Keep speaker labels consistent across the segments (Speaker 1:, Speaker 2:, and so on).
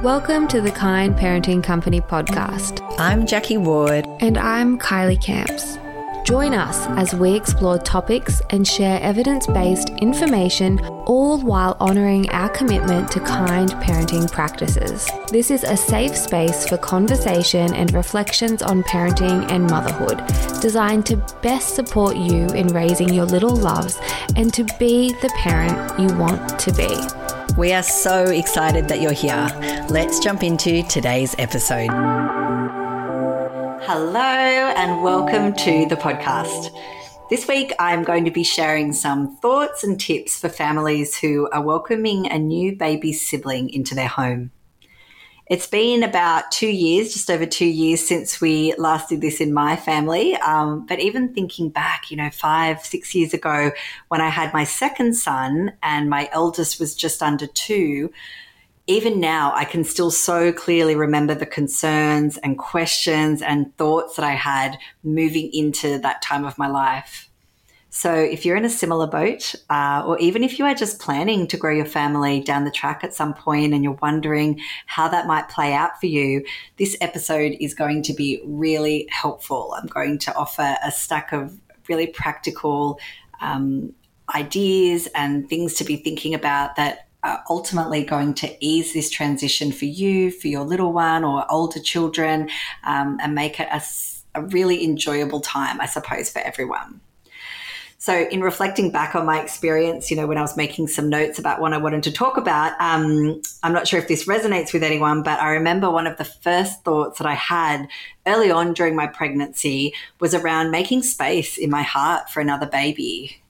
Speaker 1: Welcome to the Kind Parenting Company podcast.
Speaker 2: I'm Jacquie Ward.
Speaker 1: And I'm Kylie Camps. Join us as we explore topics and share evidence based information, all while honouring our commitment to kind parenting practices. This is a safe space for conversation and reflections on parenting and motherhood, designed to best support you in raising your little loves and to be the parent you want to be.
Speaker 2: We are so excited that you're here. Let's jump into today's episode. Hello, and welcome to the podcast. This week, I'm going to be sharing some thoughts and tips for families who are welcoming a new baby sibling into their home. It's been about two years, just over two years since we last did this in my family. Um, but even thinking back, you know, five, six years ago when I had my second son and my eldest was just under two, even now, I can still so clearly remember the concerns and questions and thoughts that I had moving into that time of my life. So, if you're in a similar boat, uh, or even if you are just planning to grow your family down the track at some point and you're wondering how that might play out for you, this episode is going to be really helpful. I'm going to offer a stack of really practical um, ideas and things to be thinking about that are ultimately going to ease this transition for you, for your little one or older children, um, and make it a, a really enjoyable time, I suppose, for everyone. So, in reflecting back on my experience, you know, when I was making some notes about what I wanted to talk about, um, I'm not sure if this resonates with anyone, but I remember one of the first thoughts that I had early on during my pregnancy was around making space in my heart for another baby.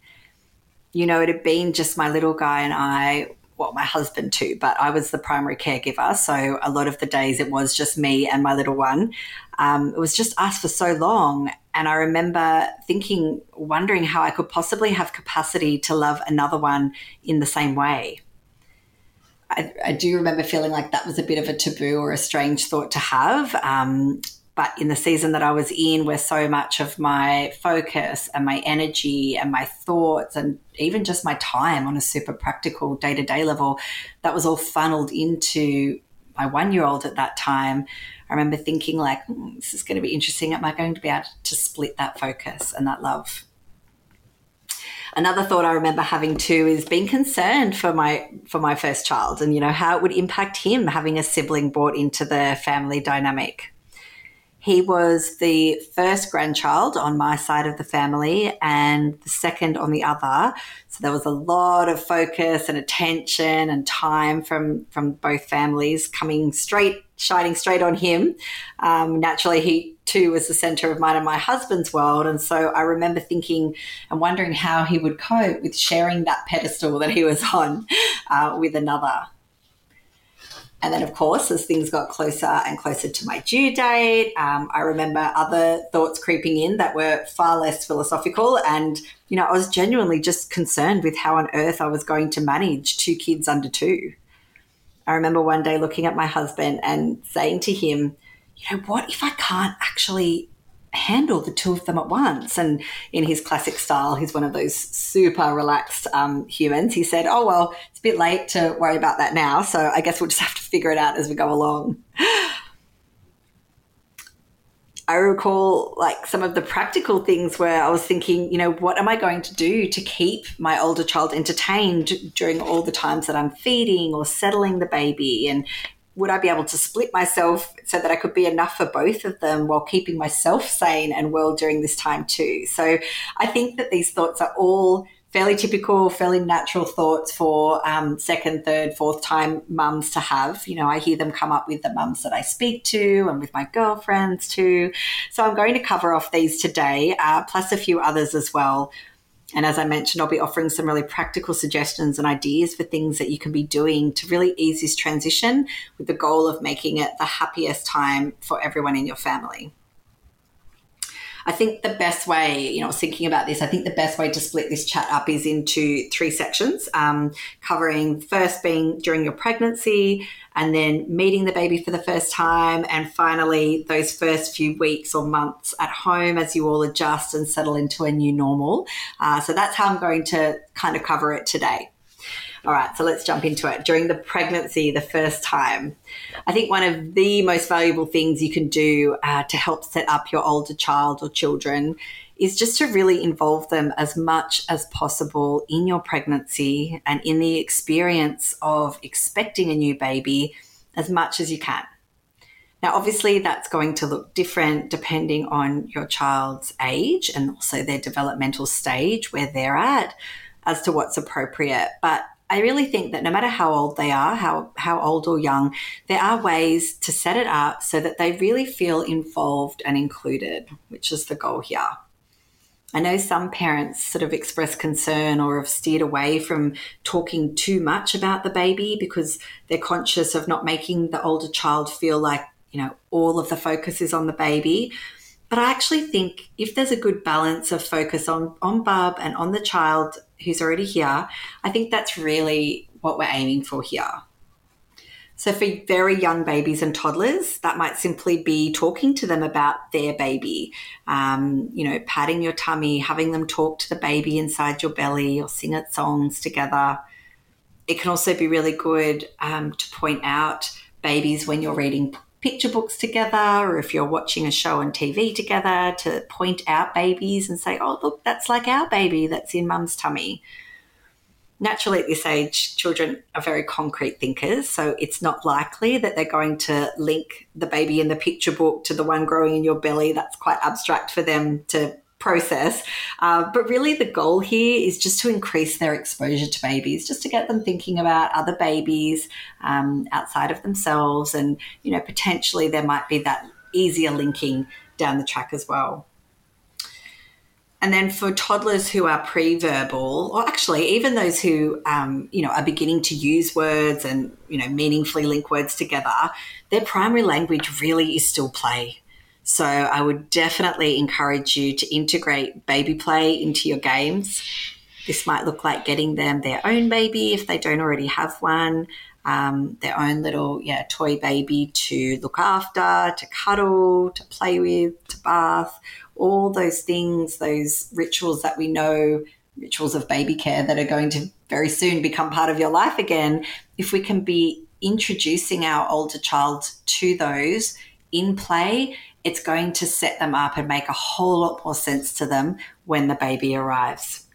Speaker 2: You know, it had been just my little guy and I well, my husband too, but I was the primary caregiver. So a lot of the days it was just me and my little one. Um, it was just us for so long. And I remember thinking, wondering how I could possibly have capacity to love another one in the same way. I, I do remember feeling like that was a bit of a taboo or a strange thought to have. Um, but in the season that I was in, where so much of my focus and my energy and my thoughts and even just my time on a super practical day to day level, that was all funneled into my one year old at that time. I remember thinking, like, hmm, this is going to be interesting. Am I going to be able to split that focus and that love? Another thought I remember having too is being concerned for my for my first child and you know how it would impact him having a sibling brought into the family dynamic. He was the first grandchild on my side of the family and the second on the other. So there was a lot of focus and attention and time from, from both families coming straight, shining straight on him. Um, naturally, he too was the center of mine and my husband's world. And so I remember thinking and wondering how he would cope with sharing that pedestal that he was on uh, with another. And then, of course, as things got closer and closer to my due date, um, I remember other thoughts creeping in that were far less philosophical. And, you know, I was genuinely just concerned with how on earth I was going to manage two kids under two. I remember one day looking at my husband and saying to him, you know, what if I can't actually handle the two of them at once. And in his classic style, he's one of those super relaxed um, humans. He said, Oh, well, it's a bit late to worry about that now. So I guess we'll just have to figure it out as we go along. I recall like some of the practical things where I was thinking, you know, what am I going to do to keep my older child entertained during all the times that I'm feeding or settling the baby? And would I be able to split myself so that I could be enough for both of them while keeping myself sane and well during this time too? So I think that these thoughts are all fairly typical, fairly natural thoughts for um, second, third, fourth time mums to have. You know, I hear them come up with the mums that I speak to and with my girlfriends too. So I'm going to cover off these today, uh, plus a few others as well And as I mentioned, I'll be offering some really practical suggestions and ideas for things that you can be doing to really ease this transition with the goal of making it the happiest time for everyone in your family. I think the best way, you know, thinking about this, I think the best way to split this chat up is into three sections, um, covering first being during your pregnancy, and then meeting the baby for the first time, and finally those first few weeks or months at home as you all adjust and settle into a new normal. Uh, so that's how I'm going to kind of cover it today. All right, so let's jump into it. During the pregnancy, the first time, I think one of the most valuable things you can do uh, to help set up your older child or children is just to really involve them as much as possible in your pregnancy and in the experience of expecting a new baby as much as you can. Now, obviously, that's going to look different depending on your child's age and also their developmental stage where they're at as to what's appropriate. But I really think that no matter how old they are, how, how old or young, there are ways to set it up so that they really feel involved and included, which is the goal here. I know some parents sort of express concern or have steered away from talking too much about the baby because they're conscious of not making the older child feel like, you know, all of the focus is on the baby. But I actually think if there's a good balance of focus on, on Bub and on the child who's already here, I think that's really what we're aiming for here. So, for very young babies and toddlers, that might simply be talking to them about their baby, um, you know, patting your tummy, having them talk to the baby inside your belly or sing it songs together. It can also be really good um, to point out babies when you're reading picture books together or if you're watching a show on TV together to point out babies and say, oh, look, that's like our baby that's in mum's tummy. Naturally, at this age, children are very concrete thinkers, so it's not likely that they're going to link the baby in the picture book to the one growing in your belly. That's quite abstract for them to process. Uh, but really, the goal here is just to increase their exposure to babies, just to get them thinking about other babies um, outside of themselves. And, you know, potentially there might be that easier linking down the track as well. And then for toddlers who are pre-verbal, or actually even those who, um, you know, are beginning to use words and you know meaningfully link words together, their primary language really is still play. So I would definitely encourage you to integrate baby play into your games. This might look like getting them their own baby if they don't already have one, um, their own little yeah toy baby to look after, to cuddle, to play with, to bath, all those things, those rituals that we know, rituals of baby care that are going to very soon become part of your life again. If we can be introducing our older child to those in play, it's going to set them up and make a whole lot more sense to them when the baby arrives.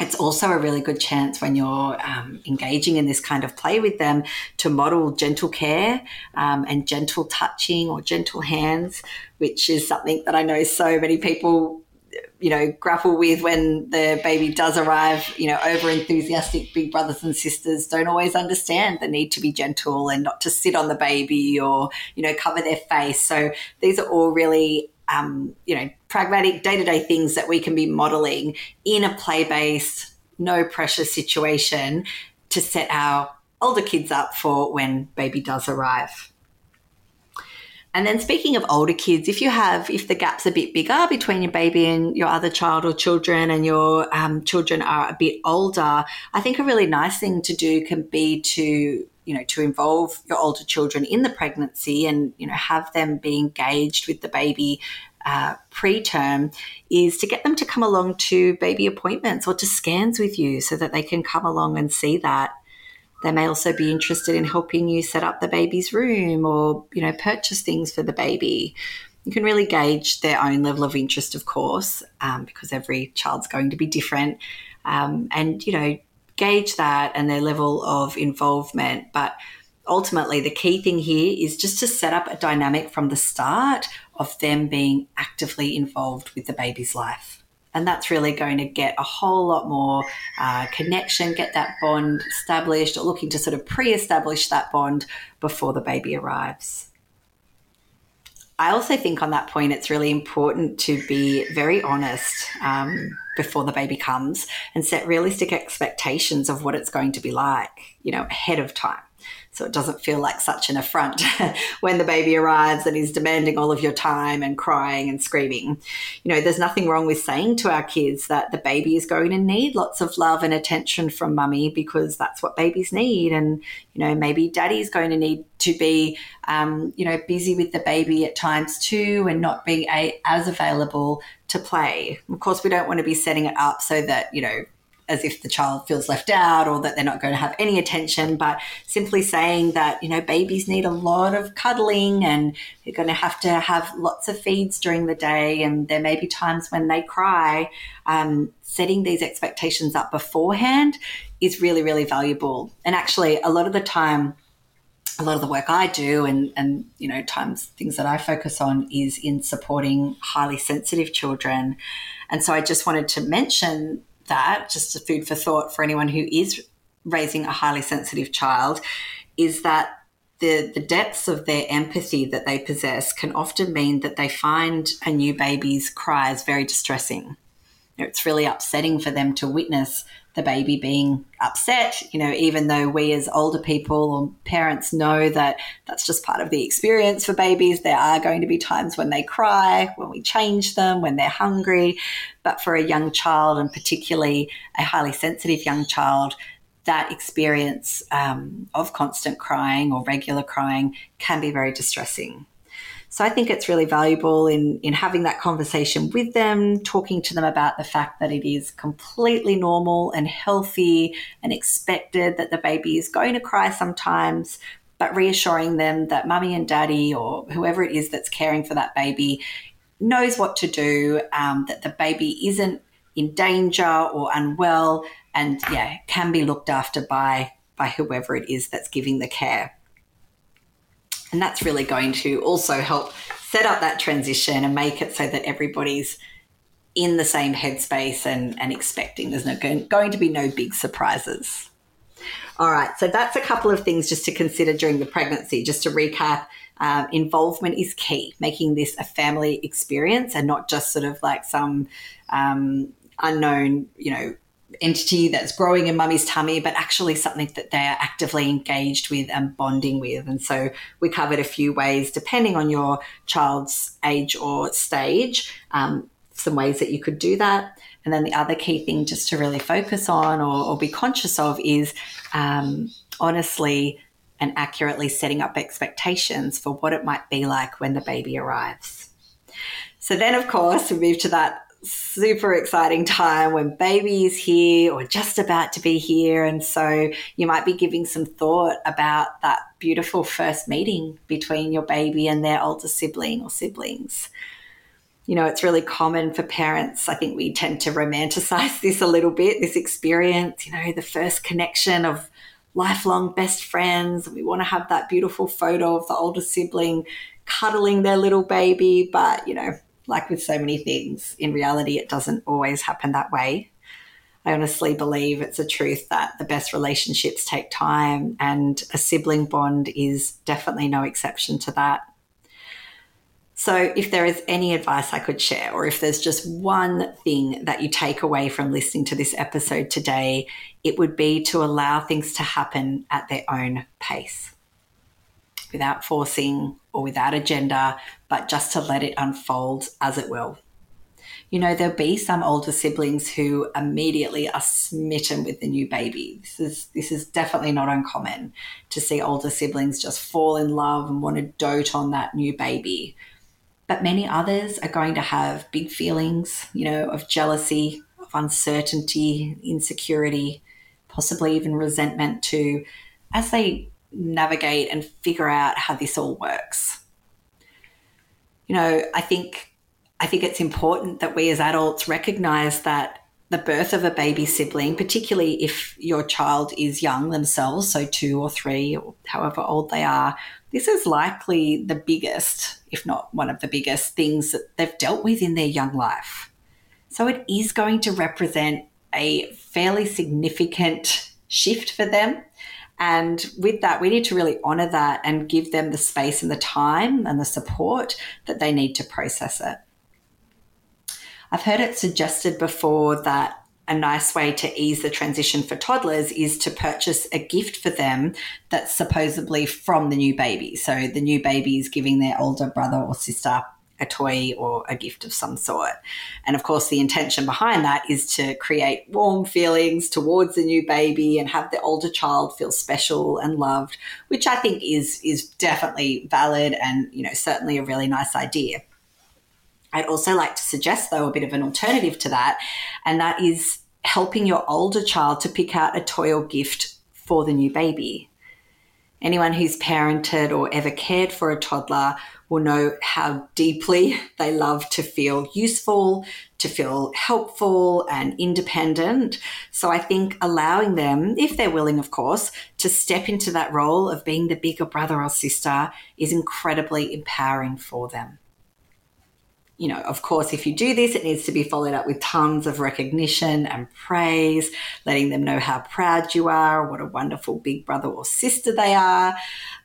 Speaker 2: It's also a really good chance when you're um, engaging in this kind of play with them to model gentle care um, and gentle touching or gentle hands, which is something that I know so many people you know, grapple with when the baby does arrive. You know, over enthusiastic big brothers and sisters don't always understand the need to be gentle and not to sit on the baby or, you know, cover their face. So these are all really, um, you know, pragmatic day to day things that we can be modeling in a play based, no pressure situation to set our older kids up for when baby does arrive. And then speaking of older kids, if you have, if the gap's a bit bigger between your baby and your other child or children and your um, children are a bit older, I think a really nice thing to do can be to, you know, to involve your older children in the pregnancy and, you know, have them be engaged with the baby uh, preterm is to get them to come along to baby appointments or to scans with you so that they can come along and see that they may also be interested in helping you set up the baby's room or, you know, purchase things for the baby. You can really gauge their own level of interest, of course, um, because every child's going to be different. Um, and, you know, gauge that and their level of involvement. But ultimately, the key thing here is just to set up a dynamic from the start of them being actively involved with the baby's life. And that's really going to get a whole lot more uh, connection, get that bond established, or looking to sort of pre establish that bond before the baby arrives. I also think on that point, it's really important to be very honest um, before the baby comes and set realistic expectations of what it's going to be like, you know, ahead of time so it doesn't feel like such an affront when the baby arrives and is demanding all of your time and crying and screaming. You know, there's nothing wrong with saying to our kids that the baby is going to need lots of love and attention from mummy because that's what babies need. And, you know, maybe daddy's going to need to be, um, you know, busy with the baby at times too and not be a, as available to play. Of course, we don't want to be setting it up so that, you know, as if the child feels left out or that they're not going to have any attention, but simply saying that, you know, babies need a lot of cuddling and they're going to have to have lots of feeds during the day. And there may be times when they cry. Um, setting these expectations up beforehand is really, really valuable. And actually, a lot of the time, a lot of the work I do and, and you know times things that I focus on is in supporting highly sensitive children. And so I just wanted to mention that, just a food for thought for anyone who is raising a highly sensitive child, is that the, the depths of their empathy that they possess can often mean that they find a new baby's cries very distressing. It's really upsetting for them to witness the baby being upset, you know, even though we as older people or parents know that that's just part of the experience for babies. There are going to be times when they cry, when we change them, when they're hungry. But for a young child, and particularly a highly sensitive young child, that experience um, of constant crying or regular crying can be very distressing. So I think it's really valuable in, in having that conversation with them, talking to them about the fact that it is completely normal and healthy and expected that the baby is going to cry sometimes, but reassuring them that mummy and daddy or whoever it is that's caring for that baby knows what to do, um, that the baby isn't in danger or unwell, and yeah, can be looked after by by whoever it is that's giving the care. And that's really going to also help set up that transition and make it so that everybody's in the same headspace and, and expecting there's no going, to be no big surprises. All right, so that's a couple of things just to consider during the pregnancy. Just to recap, um, involvement is key, making this a family experience and not just sort of like some um, unknown, you know, entity that's growing in mummy's tummy, but actually something that they are actively engaged with and bonding with. And so we covered a few ways, depending on your child's age or stage, um, some ways that you could do that. And then the other key thing just to really focus on or, or be conscious of is um, honestly and accurately setting up expectations for what it might be like when the baby arrives. So then, of course, we move to that super exciting time when baby is here or just about to be here. And so you might be giving some thought about that beautiful first meeting between your baby and their older sibling or siblings. You know, it's really common for parents. I think we tend to romanticize this a little bit, this experience, you know, the first connection of lifelong best friends. We want to have that beautiful photo of the older sibling cuddling their little baby, but, you know, like with so many things, in reality, it doesn't always happen that way. I honestly believe it's a truth that the best relationships take time, and a sibling bond is definitely no exception to that. So, if there is any advice I could share, or if there's just one thing that you take away from listening to this episode today, it would be to allow things to happen at their own pace without forcing or without agenda, but just to let it unfold as it will. You know, there'll be some older siblings who immediately are smitten with the new baby. This is this is definitely not uncommon to see older siblings just fall in love and want to dote on that new baby. But many others are going to have big feelings, you know, of jealousy, of uncertainty, insecurity, possibly even resentment too, as they navigate and figure out how this all works. You know, I think I think it's important that we as adults recognize that the birth of a baby sibling, particularly if your child is young themselves, so two or three or however old they are, this is likely the biggest, if not one of the biggest things that they've dealt with in their young life. So it is going to represent a fairly significant shift for them And with that, we need to really honor that and give them the space and the time and the support that they need to process it. I've heard it suggested before that a nice way to ease the transition for toddlers is to purchase a gift for them that's supposedly from the new baby. So the new baby is giving their older brother or sister a toy or a gift of some sort. And of course, the intention behind that is to create warm feelings towards the new baby and have the older child feel special and loved, which I think is is definitely valid and you know certainly a really nice idea. I'd also like to suggest, though, a bit of an alternative to that, and that is helping your older child to pick out a toy or gift for the new baby. Anyone who's parented or ever cared for a toddler will know how deeply they love to feel useful, to feel helpful and independent. So I think allowing them, if they're willing, of course, to step into that role of being the bigger brother or sister is incredibly empowering for them you know, of course, if you do this, it needs to be followed up with tons of recognition and praise, letting them know how proud you are, what a wonderful big brother or sister they are.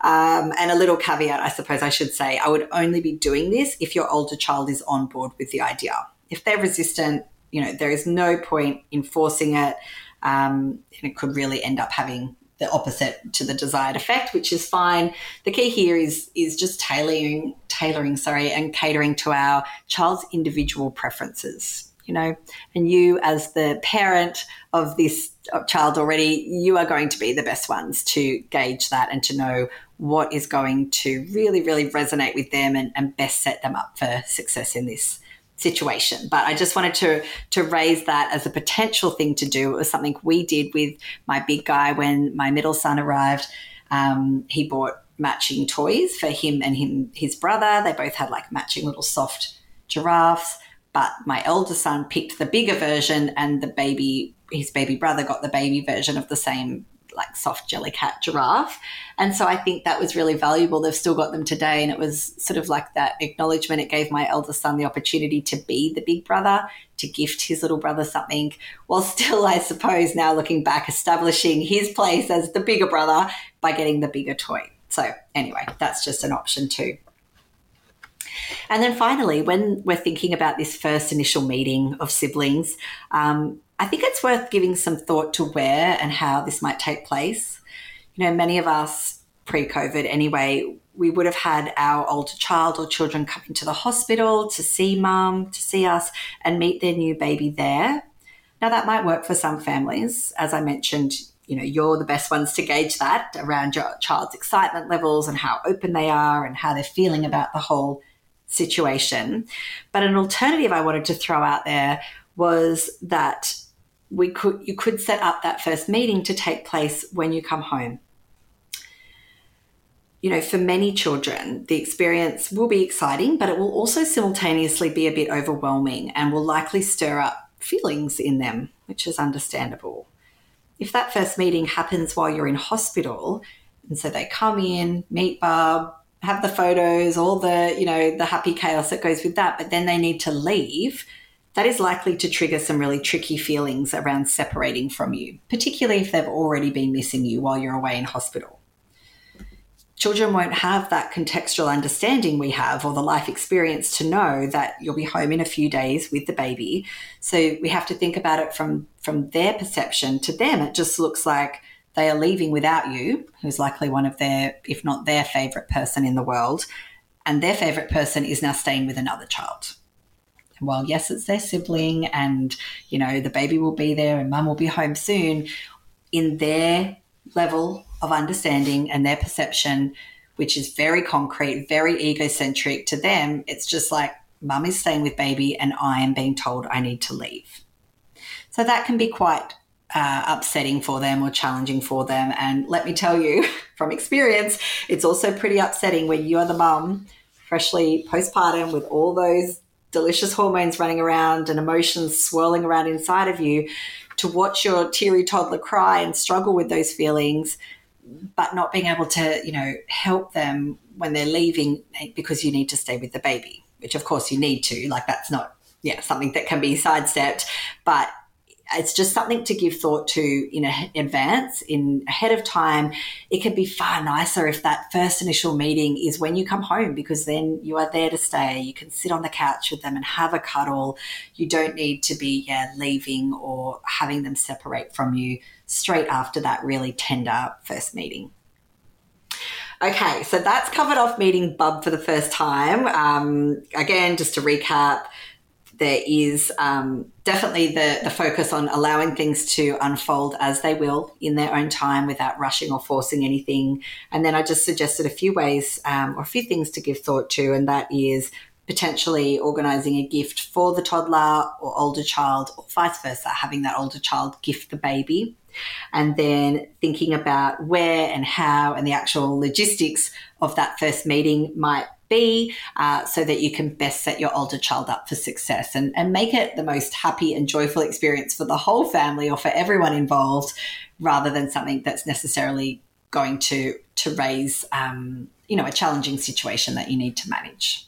Speaker 2: Um, and a little caveat, I suppose I should say, I would only be doing this if your older child is on board with the idea. If they're resistant, you know, there is no point in forcing it. Um, and it could really end up having the opposite to the desired effect, which is fine. The key here is is just tailoring, tailoring, sorry, and catering to our child's individual preferences. You know, and you as the parent of this child already, you are going to be the best ones to gauge that and to know what is going to really, really resonate with them and, and best set them up for success in this situation. But I just wanted to to raise that as a potential thing to do. It was something we did with my big guy when my middle son arrived. Um, he bought matching toys for him and him his brother. They both had like matching little soft giraffes. But my elder son picked the bigger version, and the baby, his baby brother, got the baby version of the same like soft Jellycat giraffe. And so I think that was really valuable. They've still got them today. And it was sort of like that acknowledgement. It gave my eldest son the opportunity to be the big brother, to gift his little brother something, while still, I suppose, now looking back, establishing his place as the bigger brother by getting the bigger toy. So, anyway, that's just an option too. And then finally, when we're thinking about this first initial meeting of siblings, um, I think it's worth giving some thought to where and how this might take place. You know, many of us pre COVID anyway, we would have had our older child or children come into the hospital to see mum, to see us, and meet their new baby there. Now, that might work for some families. As I mentioned, you know, you're the best ones to gauge that around your child's excitement levels and how open they are and how they're feeling about the whole situation. But an alternative I wanted to throw out there was that we could you could set up that first meeting to take place when you come home. You know for many children the experience will be exciting but it will also simultaneously be a bit overwhelming and will likely stir up feelings in them which is understandable. If that first meeting happens while you're in hospital and so they come in meet Barb have the photos all the you know the happy chaos that goes with that but then they need to leave that is likely to trigger some really tricky feelings around separating from you, particularly if they've already been missing you while you're away in hospital. Children won't have that contextual understanding we have or the life experience to know that you'll be home in a few days with the baby. So we have to think about it from, from their perception. To them, it just looks like they are leaving without you, who's likely one of their, if not their favorite person in the world, and their favorite person is now staying with another child while yes, it's their sibling and, you know, the baby will be there and mum will be home soon, in their level of understanding and their perception, which is very concrete, very egocentric to them, it's just like mum is staying with baby and I am being told I need to leave. So that can be quite uh, upsetting for them or challenging for them. And let me tell you from experience, it's also pretty upsetting when you are the mum, freshly postpartum, with all those delicious hormones running around and emotions swirling around inside of you to watch your teary toddler cry and struggle with those feelings but not being able to you know help them when they're leaving because you need to stay with the baby which of course you need to like that's not yeah something that can be sidestepped but it's just something to give thought to in advance, in ahead of time. It can be far nicer if that first initial meeting is when you come home because then you are there to stay. You can sit on the couch with them and have a cuddle. You don't need to be yeah, leaving or having them separate from you straight after that really tender first meeting. Okay, so that's covered off meeting Bub for the first time. Um, again, just to recap, there is um, definitely the, the focus on allowing things to unfold as they will in their own time without rushing or forcing anything. And then I just suggested a few ways um, or a few things to give thought to, and that is potentially organizing a gift for the toddler or older child, or vice versa, having that older child gift the baby. And then thinking about where and how and the actual logistics of that first meeting might be uh, so that you can best set your older child up for success and, and make it the most happy and joyful experience for the whole family or for everyone involved rather than something that's necessarily going to to raise um, you know a challenging situation that you need to manage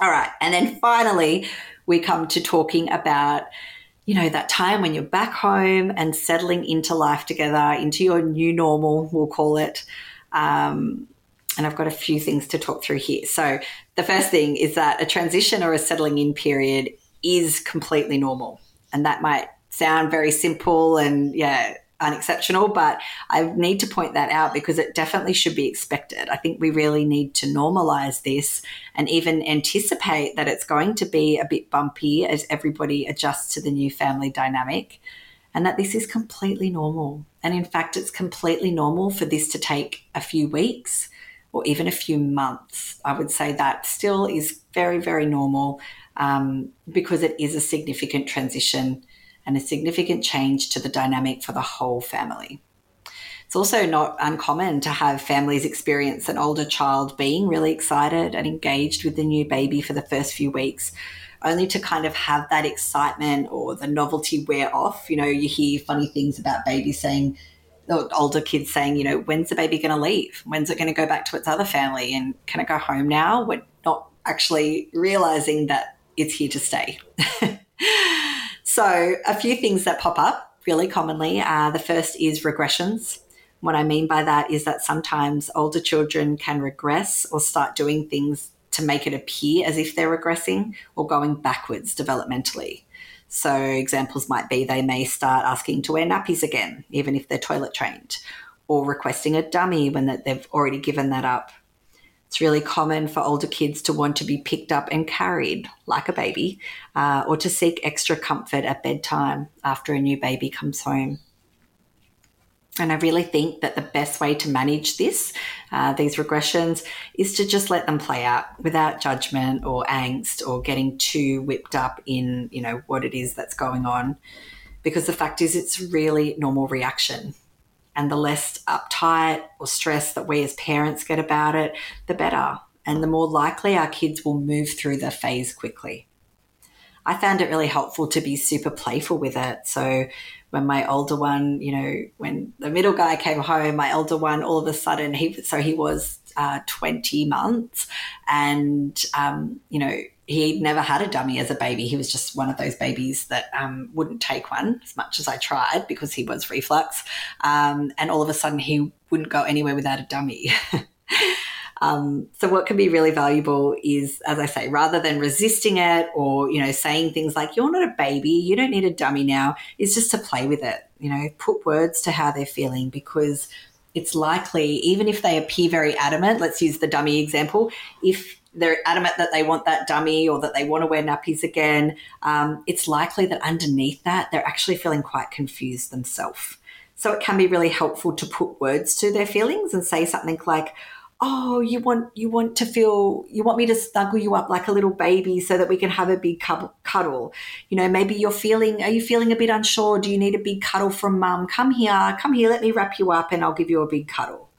Speaker 2: All right. And then finally, we come to talking about, you know, that time when you're back home and settling into life together, into your new normal, we'll call it. Um, and I've got a few things to talk through here. So, the first thing is that a transition or a settling in period is completely normal. And that might sound very simple and, yeah, unexceptional, but I need to point that out because it definitely should be expected. I think we really need to normalize this and even anticipate that it's going to be a bit bumpy as everybody adjusts to the new family dynamic and that this is completely normal. And in fact, it's completely normal for this to take a few weeks or even a few months. I would say that still is very, very normal um, because it is a significant transition and a significant change to the dynamic for the whole family. It's also not uncommon to have families experience an older child being really excited and engaged with the new baby for the first few weeks, only to kind of have that excitement or the novelty wear off. You know, you hear funny things about babies saying, older kids saying, you know, when's the baby going to leave? When's it going to go back to its other family? And can it go home now? We're not actually realizing that it's here to stay. so, a few things that pop up really commonly. Uh, the first is regressions. What I mean by that is that sometimes older children can regress or start doing things to make it appear as if they're regressing or going backwards developmentally. So, examples might be they may start asking to wear nappies again, even if they're toilet trained, or requesting a dummy when they've already given that up. It's really common for older kids to want to be picked up and carried like a baby, uh, or to seek extra comfort at bedtime after a new baby comes home. And I really think that the best way to manage this, uh, these regressions, is to just let them play out without judgment or angst or getting too whipped up in, you know, what it is that's going on. Because the fact is, it's really normal reaction. And the less uptight or stress that we as parents get about it, the better. And the more likely our kids will move through the phase quickly. I found it really helpful to be super playful with it. So when my older one, you know, when the middle guy came home, my older one, all of a sudden, he so he was uh, 20 months, and um, you know, he never had a dummy as a baby. He was just one of those babies that um, wouldn't take one as much as I tried because he was reflux, um, and all of a sudden he wouldn't go anywhere without a dummy. Um, so what can be really valuable is, as I say, rather than resisting it or, you know, saying things like, you're not a baby, you don't need a dummy now, is just to play with it, you know, put words to how they're feeling because it's likely, even if they appear very adamant, let's use the dummy example, if they're adamant that they want that dummy or that they want to wear nappies again, um, it's likely that underneath that, they're actually feeling quite confused themselves. So it can be really helpful to put words to their feelings and say something like, oh, you want you want to feel you want me to snuggle you up like a little baby so that we can have a big cuddle. You know, maybe you're feeling are you feeling a bit unsure? Do you need a big cuddle from mum? Come here, come here, let me wrap you up and I'll give you a big cuddle.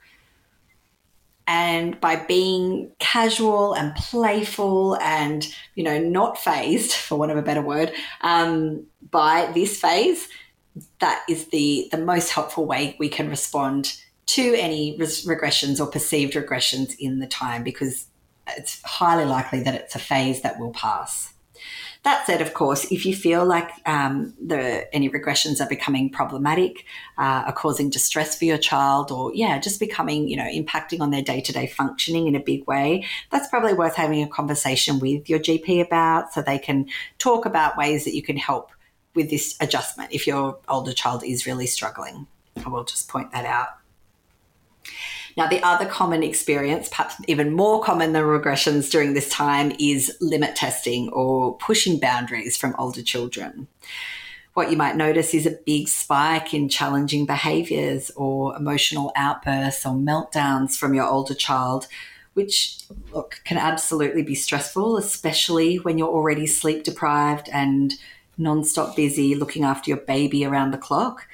Speaker 2: And by being casual and playful and, you know, not fazed, for want of a better word, um, by this phase, that is the, the most helpful way we can respond to any res- regressions or perceived regressions in the time because it's highly likely that it's a phase that will pass. That said, of course, if you feel like um, the any regressions are becoming problematic, uh, are causing distress for your child, or yeah, just becoming you know impacting on their day to day functioning in a big way, that's probably worth having a conversation with your GP about, so they can talk about ways that you can help with this adjustment if your older child is really struggling. I will just point that out. Now, the other common experience, perhaps even more common than regressions during this time, is limit testing or pushing boundaries from older children. What you might notice is a big spike in challenging behaviors or emotional outbursts or meltdowns from your older child, which look can absolutely be stressful, especially when you're already sleep deprived and non-stop busy looking after your baby around the clock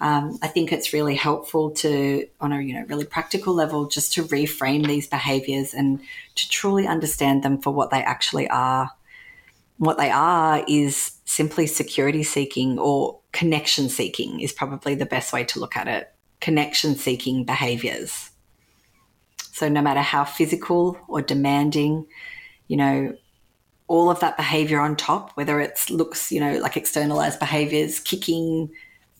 Speaker 2: um, I think it's really helpful to, on a you know really practical level, just to reframe these behaviours and to truly understand them for what they actually are. What they are is simply security seeking or connection seeking is probably the best way to look at it. Connection seeking behaviours. So no matter how physical or demanding, you know, all of that behavior on top, whether it looks, you know, like externalized behaviors, kicking,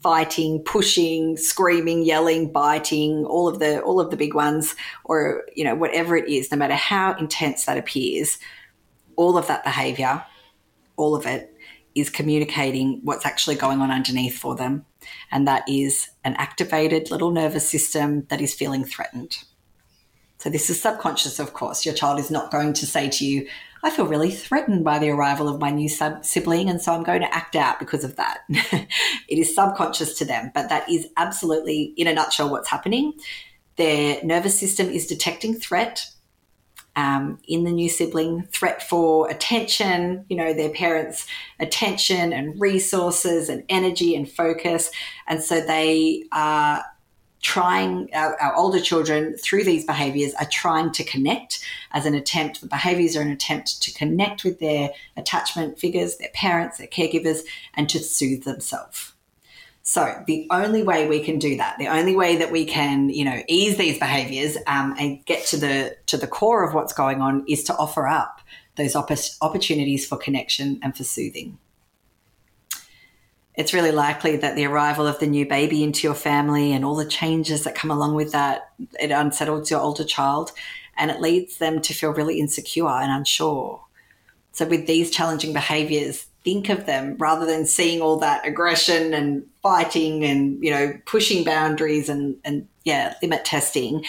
Speaker 2: fighting, pushing, screaming, yelling, biting, all of the all of the big ones, or you know whatever it is, no matter how intense that appears, all of that behaviour, all of it is communicating what's actually going on underneath for them, and that is an activated little nervous system that is feeling threatened. So this is subconscious, of course. Your child is not going to say to you, I feel really threatened by the arrival of my new sub- sibling, and so I'm going to act out because of that. it is subconscious to them, but that is absolutely, in a nutshell, what's happening. Their nervous system is detecting threat um, in the new sibling, threat for attention, you know, their parents' attention and resources and energy and focus. And so they are trying our, our, older children through these behaviors are trying to connect as an attempt the behaviors are an attempt to connect with their attachment figures their parents their caregivers and to soothe themselves. So the only way we can do that the only way that we can you know ease these behaviors um, and get to the to the core of what's going on is to offer up those opp- opportunities for connection and for soothing it's really likely that the arrival of the new baby into your family and all the changes that come along with that, it unsettles your older child and it leads them to feel really insecure and unsure. So, with these challenging behaviors, think of them rather than seeing all that aggression and fighting and, you know, pushing boundaries and, and yeah, limit testing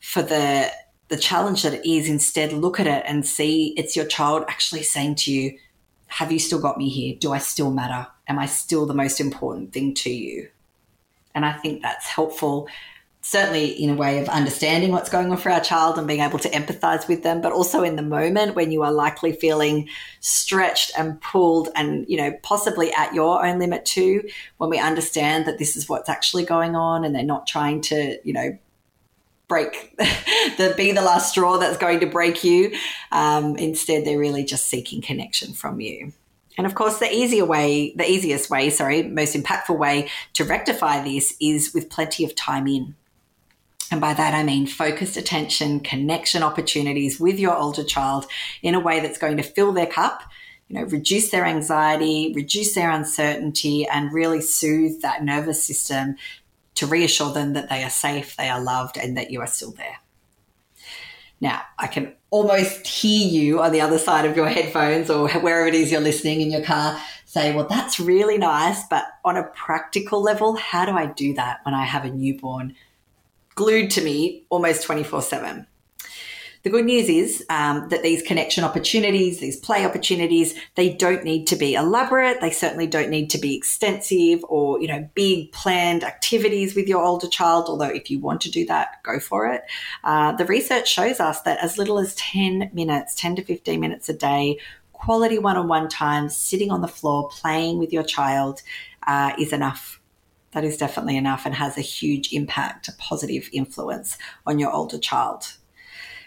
Speaker 2: for the the challenge that it is. Instead, look at it and see it's your child actually saying to you, Have you still got me here? Do I still matter? Am I still the most important thing to you? And I think that's helpful, certainly in a way of understanding what's going on for our child and being able to empathize with them, but also in the moment when you are likely feeling stretched and pulled and, you know, possibly at your own limit too, when we understand that this is what's actually going on and they're not trying to, you know, break the be the last straw that's going to break you. Um, instead, they're really just seeking connection from you. And of course, the easier way, the easiest way, sorry, most impactful way to rectify this is with plenty of time in. And by that, I mean focused attention, connection opportunities with your older child in a way that's going to fill their cup, you know, reduce their anxiety, reduce their uncertainty, and really soothe that nervous system to reassure them that they are safe, they are loved, and that you are still there. Now, I can almost hear you on the other side of your headphones or wherever it is you're listening in your car say, well, that's really nice, but on a practical level, how do I do that when I have a newborn glued to me almost 24 7? The good news is um, that these connection opportunities, these play opportunities, they don't need to be elaborate. They certainly don't need to be extensive or, you know, big planned activities with your older child. Although if you want to do that, go for it. Uh, the research shows us that as little as 10 minutes, 10 to 15 minutes a day, quality one-on-one time, sitting on the floor, playing with your child uh, is enough that is definitely enough and has a huge impact, a positive influence on your older child.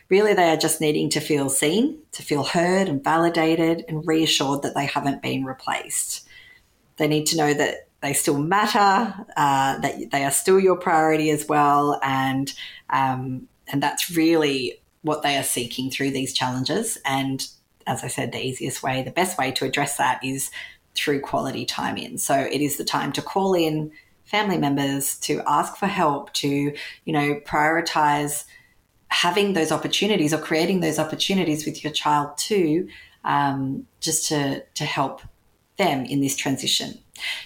Speaker 2: Really, they are just needing to feel seen, to feel heard and validated and reassured that they haven't been replaced. They need to know that they still matter, uh, that they are still your priority as well, and um, and that's really what they are seeking through these challenges. And as I said, the easiest way, the best way to address that is through quality time in. So it is the time to call in, family members to ask for help, to, you know, prioritize having those opportunities or creating those opportunities with your child too, um, just to, to help them in this transition.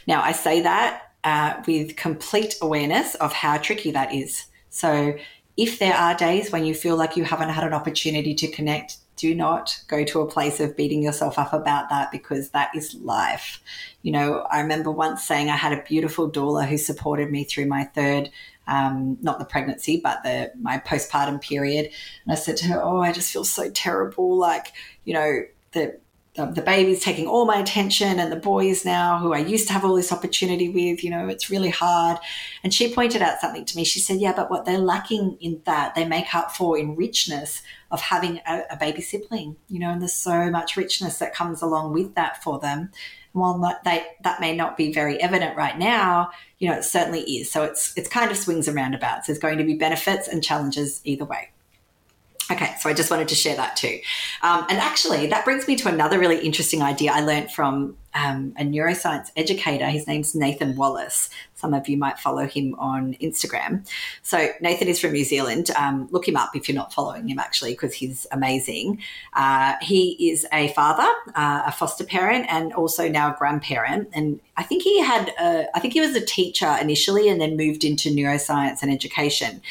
Speaker 2: Now, I say that uh, with complete awareness of how tricky that is. So, if there are days when you feel like you haven't had an opportunity to connect, do not go to a place of beating yourself up about that because that is life. You know, I remember once saying I had a beautiful doula who supported me through my third, um, not the pregnancy, but the my postpartum period. And I said to her, "Oh, I just feel so terrible. Like, you know, the the, baby's taking all my attention and the boys now who I used to have all this opportunity with, you know, it's really hard. And she pointed out something to me. She said, Yeah, but what they're lacking in that, they make up for in richness of having a, a baby sibling, you know, and there's so much richness that comes along with that for them. While that, they, that may not be very evident right now, you know, it certainly is. So it's, it's kind of swings and roundabouts. There's going to be benefits and challenges either way. Okay, so I just wanted to share that too. Um, and actually, that brings me to another really interesting idea I learned from um, a neuroscience educator. His name's Nathan Wallis. Some of you might follow him on Instagram. So, Nathan is from New Zealand. Um, look him up if you're not following him, actually, because he's amazing. Uh, he is a father, uh, a foster parent, and also now a grandparent. And I think he had, a, I think he was a teacher initially and then moved into neuroscience and education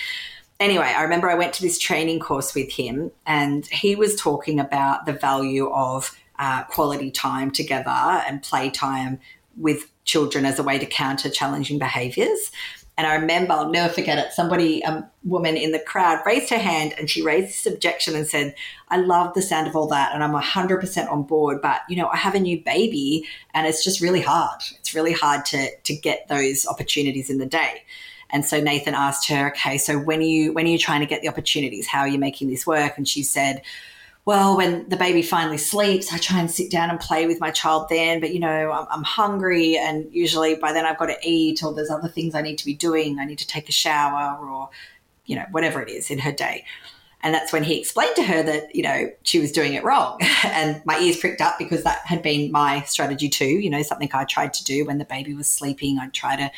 Speaker 2: anyway, I remember I went to this training course with him, and he was talking about the value of uh, quality time together and playtime with children as a way to counter challenging behaviors. And I remember, I'll never forget it. Somebody, a woman in the crowd, raised her hand and she raised this objection and said, I love the sound of all that and I'm 100% on board. But, you know, I have a new baby and it's just really hard. It's really hard to, to get those opportunities in the day. And so Nathan asked her, okay, so when are you when are you trying to get the opportunities? How are you making this work? And she said, well, when the baby finally sleeps, I try and sit down and play with my child then. But, you know, I'm, I'm, hungry and usually by then I've got to eat or there's other things I need to be doing. I need to take a shower or, you know, whatever it is in her day. And that's when he explained to her that, you know, she was doing it wrong. and my ears pricked up because that had been my strategy too. You know, something I tried to do when the baby was sleeping. I'd try to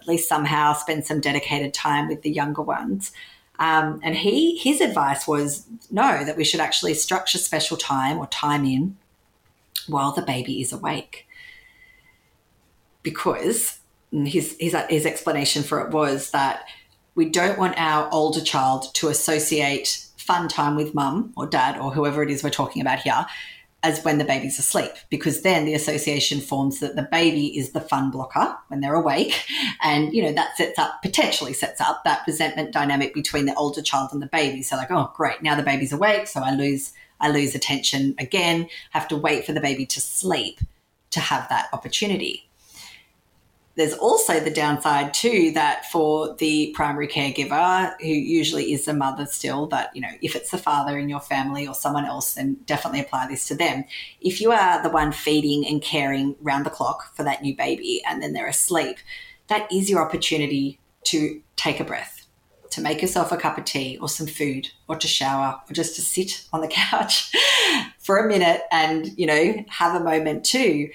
Speaker 2: at least somehow spend some dedicated time with the younger ones. Um, and he his advice was no, that we should actually structure special time or time in while the baby is awake. Because his, his, his explanation for it was that we don't want our older child to associate fun time with mum or dad or whoever it is we're talking about here as when the baby's asleep, because then the association forms that the baby is the fun blocker when they're awake. And, you know, that sets up, potentially sets up that resentment dynamic between the older child and the baby. So like, oh, great, now the baby's awake. So I lose, I lose attention again, have to wait for the baby to sleep to have that opportunity there's also the downside too that for the primary caregiver who usually is the mother still but you know if it's the father in your family or someone else then definitely apply this to them. If you are the one feeding and caring round the clock for that new baby and then they're asleep that is your opportunity to take a breath to make yourself a cup of tea or some food or to shower or just to sit on the couch for a minute and you know have a moment too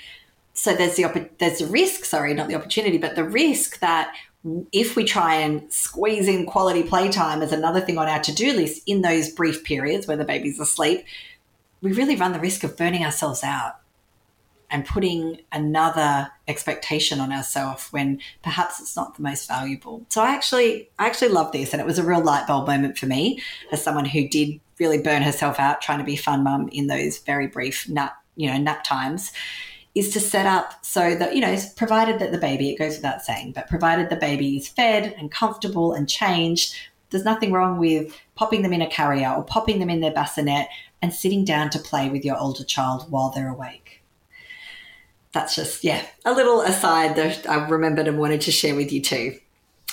Speaker 2: so there's the there's the risk, sorry, not the opportunity, but the risk that if we try and squeeze in quality playtime as another thing on our to-do list in those brief periods where the baby's asleep, we really run the risk of burning ourselves out and putting another expectation on ourselves when perhaps it's not the most valuable. So I actually I actually love this and it was a real light bulb moment for me as someone who did really burn herself out trying to be fun mum in those very brief nap, you know, nap times is to set up so that, you know, provided that the baby, it goes without saying, but provided the baby is fed and comfortable and changed, there's nothing wrong with popping them in a carrier or popping them in their bassinet and sitting down to play with your older child while they're awake. That's just, yeah, a little aside that I remembered and wanted to share with you too.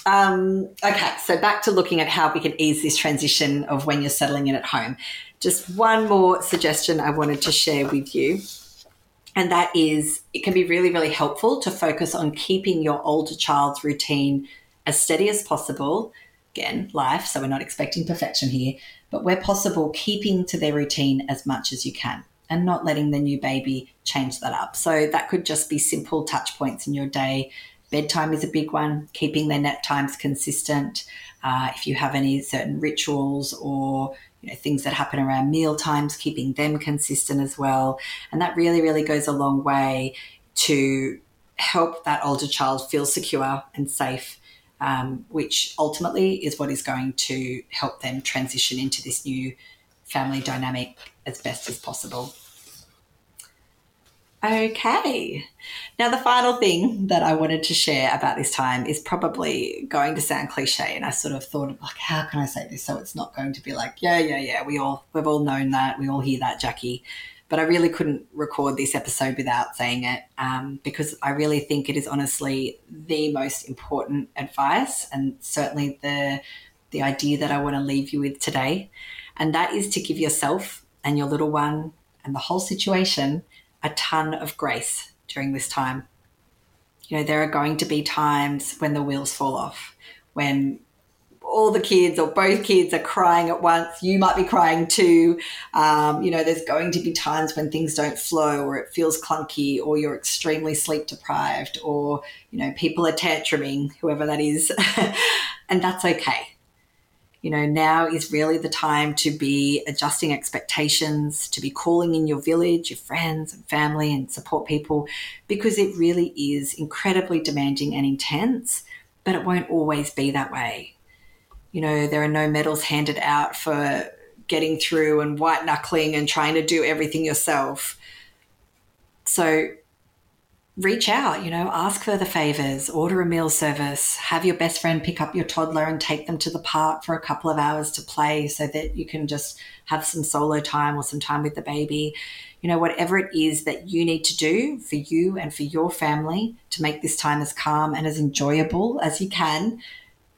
Speaker 2: Um, okay, so back to looking at how we can ease this transition of when you're settling in at home. Just one more suggestion I wanted to share with you and that is, it can be really, really helpful to focus on keeping your older child's routine as steady as possible. Again, life, so we're not expecting perfection here, but where possible, keeping to their routine as much as you can and not letting the new baby change that up. So that could just be simple touch points in your day. Bedtime is a big one, keeping their nap times consistent. Uh, if you have any certain rituals or you know, things that happen around meal times, keeping them consistent as well. And that really, really goes a long way to help that older child feel secure and safe, um, which ultimately is what is going to help them transition into this new family dynamic as best as possible. Okay. Now, the final thing that I wanted to share about this time is probably going to sound cliche. And I sort of thought, like, how can I say this so it's not going to be like, yeah, yeah, yeah, we all, we've all known that. We all hear that, Jacquie. But I really couldn't record this episode without saying it um, because I really think it is honestly the most important advice and certainly the, the idea that I want to leave you with today. And that is to give yourself and your little one and the whole situation a ton of grace during this time. You know, there are going to be times when the wheels fall off, when all the kids or both kids are crying at once. You might be crying too. Um, you know, there's going to be times when things don't flow or it feels clunky or you're extremely sleep deprived or, you know, people are tantruming, whoever that is. and that's okay you know, now is really the time to be adjusting expectations, to be calling in your village, your friends and family and support people, because it really is incredibly demanding and intense, but it won't always be that way. You know, there are no medals handed out for getting through and white knuckling and trying to do everything yourself. So reach out, you know, ask for the favors, order a meal service, have your best friend pick up your toddler and take them to the park for a couple of hours to play so that you can just have some solo time or some time with the baby. You know, whatever it is that you need to do for you and for your family to make this time as calm and as enjoyable as you can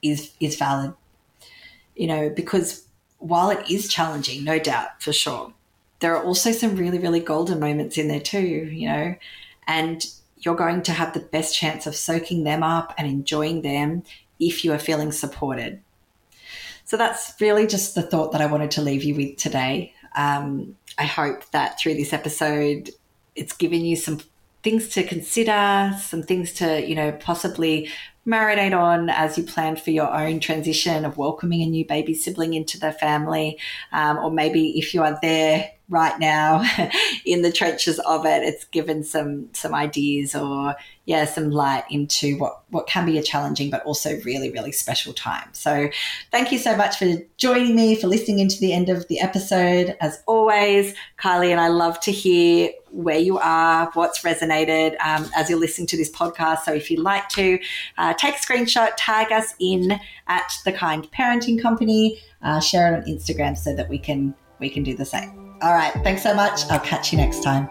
Speaker 2: is is valid. You know, because while it is challenging, no doubt for sure, there are also some really, really golden moments in there too, you know. And you're going to have the best chance of soaking them up and enjoying them if you are feeling supported. So that's really just the thought that I wanted to leave you with today. Um, I hope that through this episode, it's given you some things to consider, some things to, you know, possibly marinate on as you plan for your own transition of welcoming a new baby sibling into the family. Um, or maybe if you are there right now in the trenches of it, it's given some some ideas or yeah, some light into what what can be a challenging but also really really special time. So, thank you so much for joining me for listening into the end of the episode. As always, Kylie and I love to hear where you are, what's resonated um, as you're listening to this podcast. So, if you'd like to uh, take a screenshot, tag us in at the Kind Parenting Company, uh, share it on Instagram so that we can we can do the same. All right. Thanks so much. I'll catch you next time.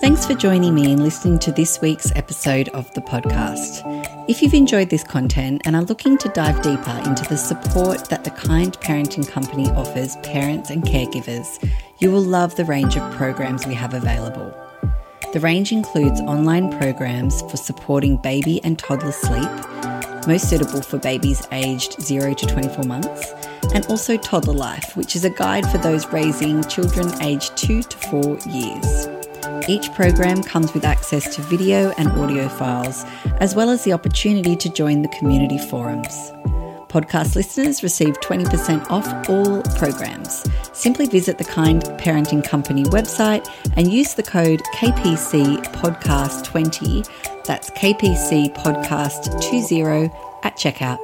Speaker 3: Thanks for joining me in listening to this week's episode of the podcast. If you've enjoyed this content and are looking to dive deeper into the support that the Kind Parenting Company offers parents and caregivers, you will love the range of programs we have available. The range includes online programs for supporting baby and toddler sleep, most suitable for babies aged 0 to 24 months and also Toddler Life, which is a guide for those raising children aged 2 to 4 years. Each program comes with access to video and audio files, as well as the opportunity to join the community forums. Podcast listeners receive 20% off all programs. Simply visit the Kind Parenting Company website and use the code KPC Podcast 20. That's KPC Podcast 20 at checkout.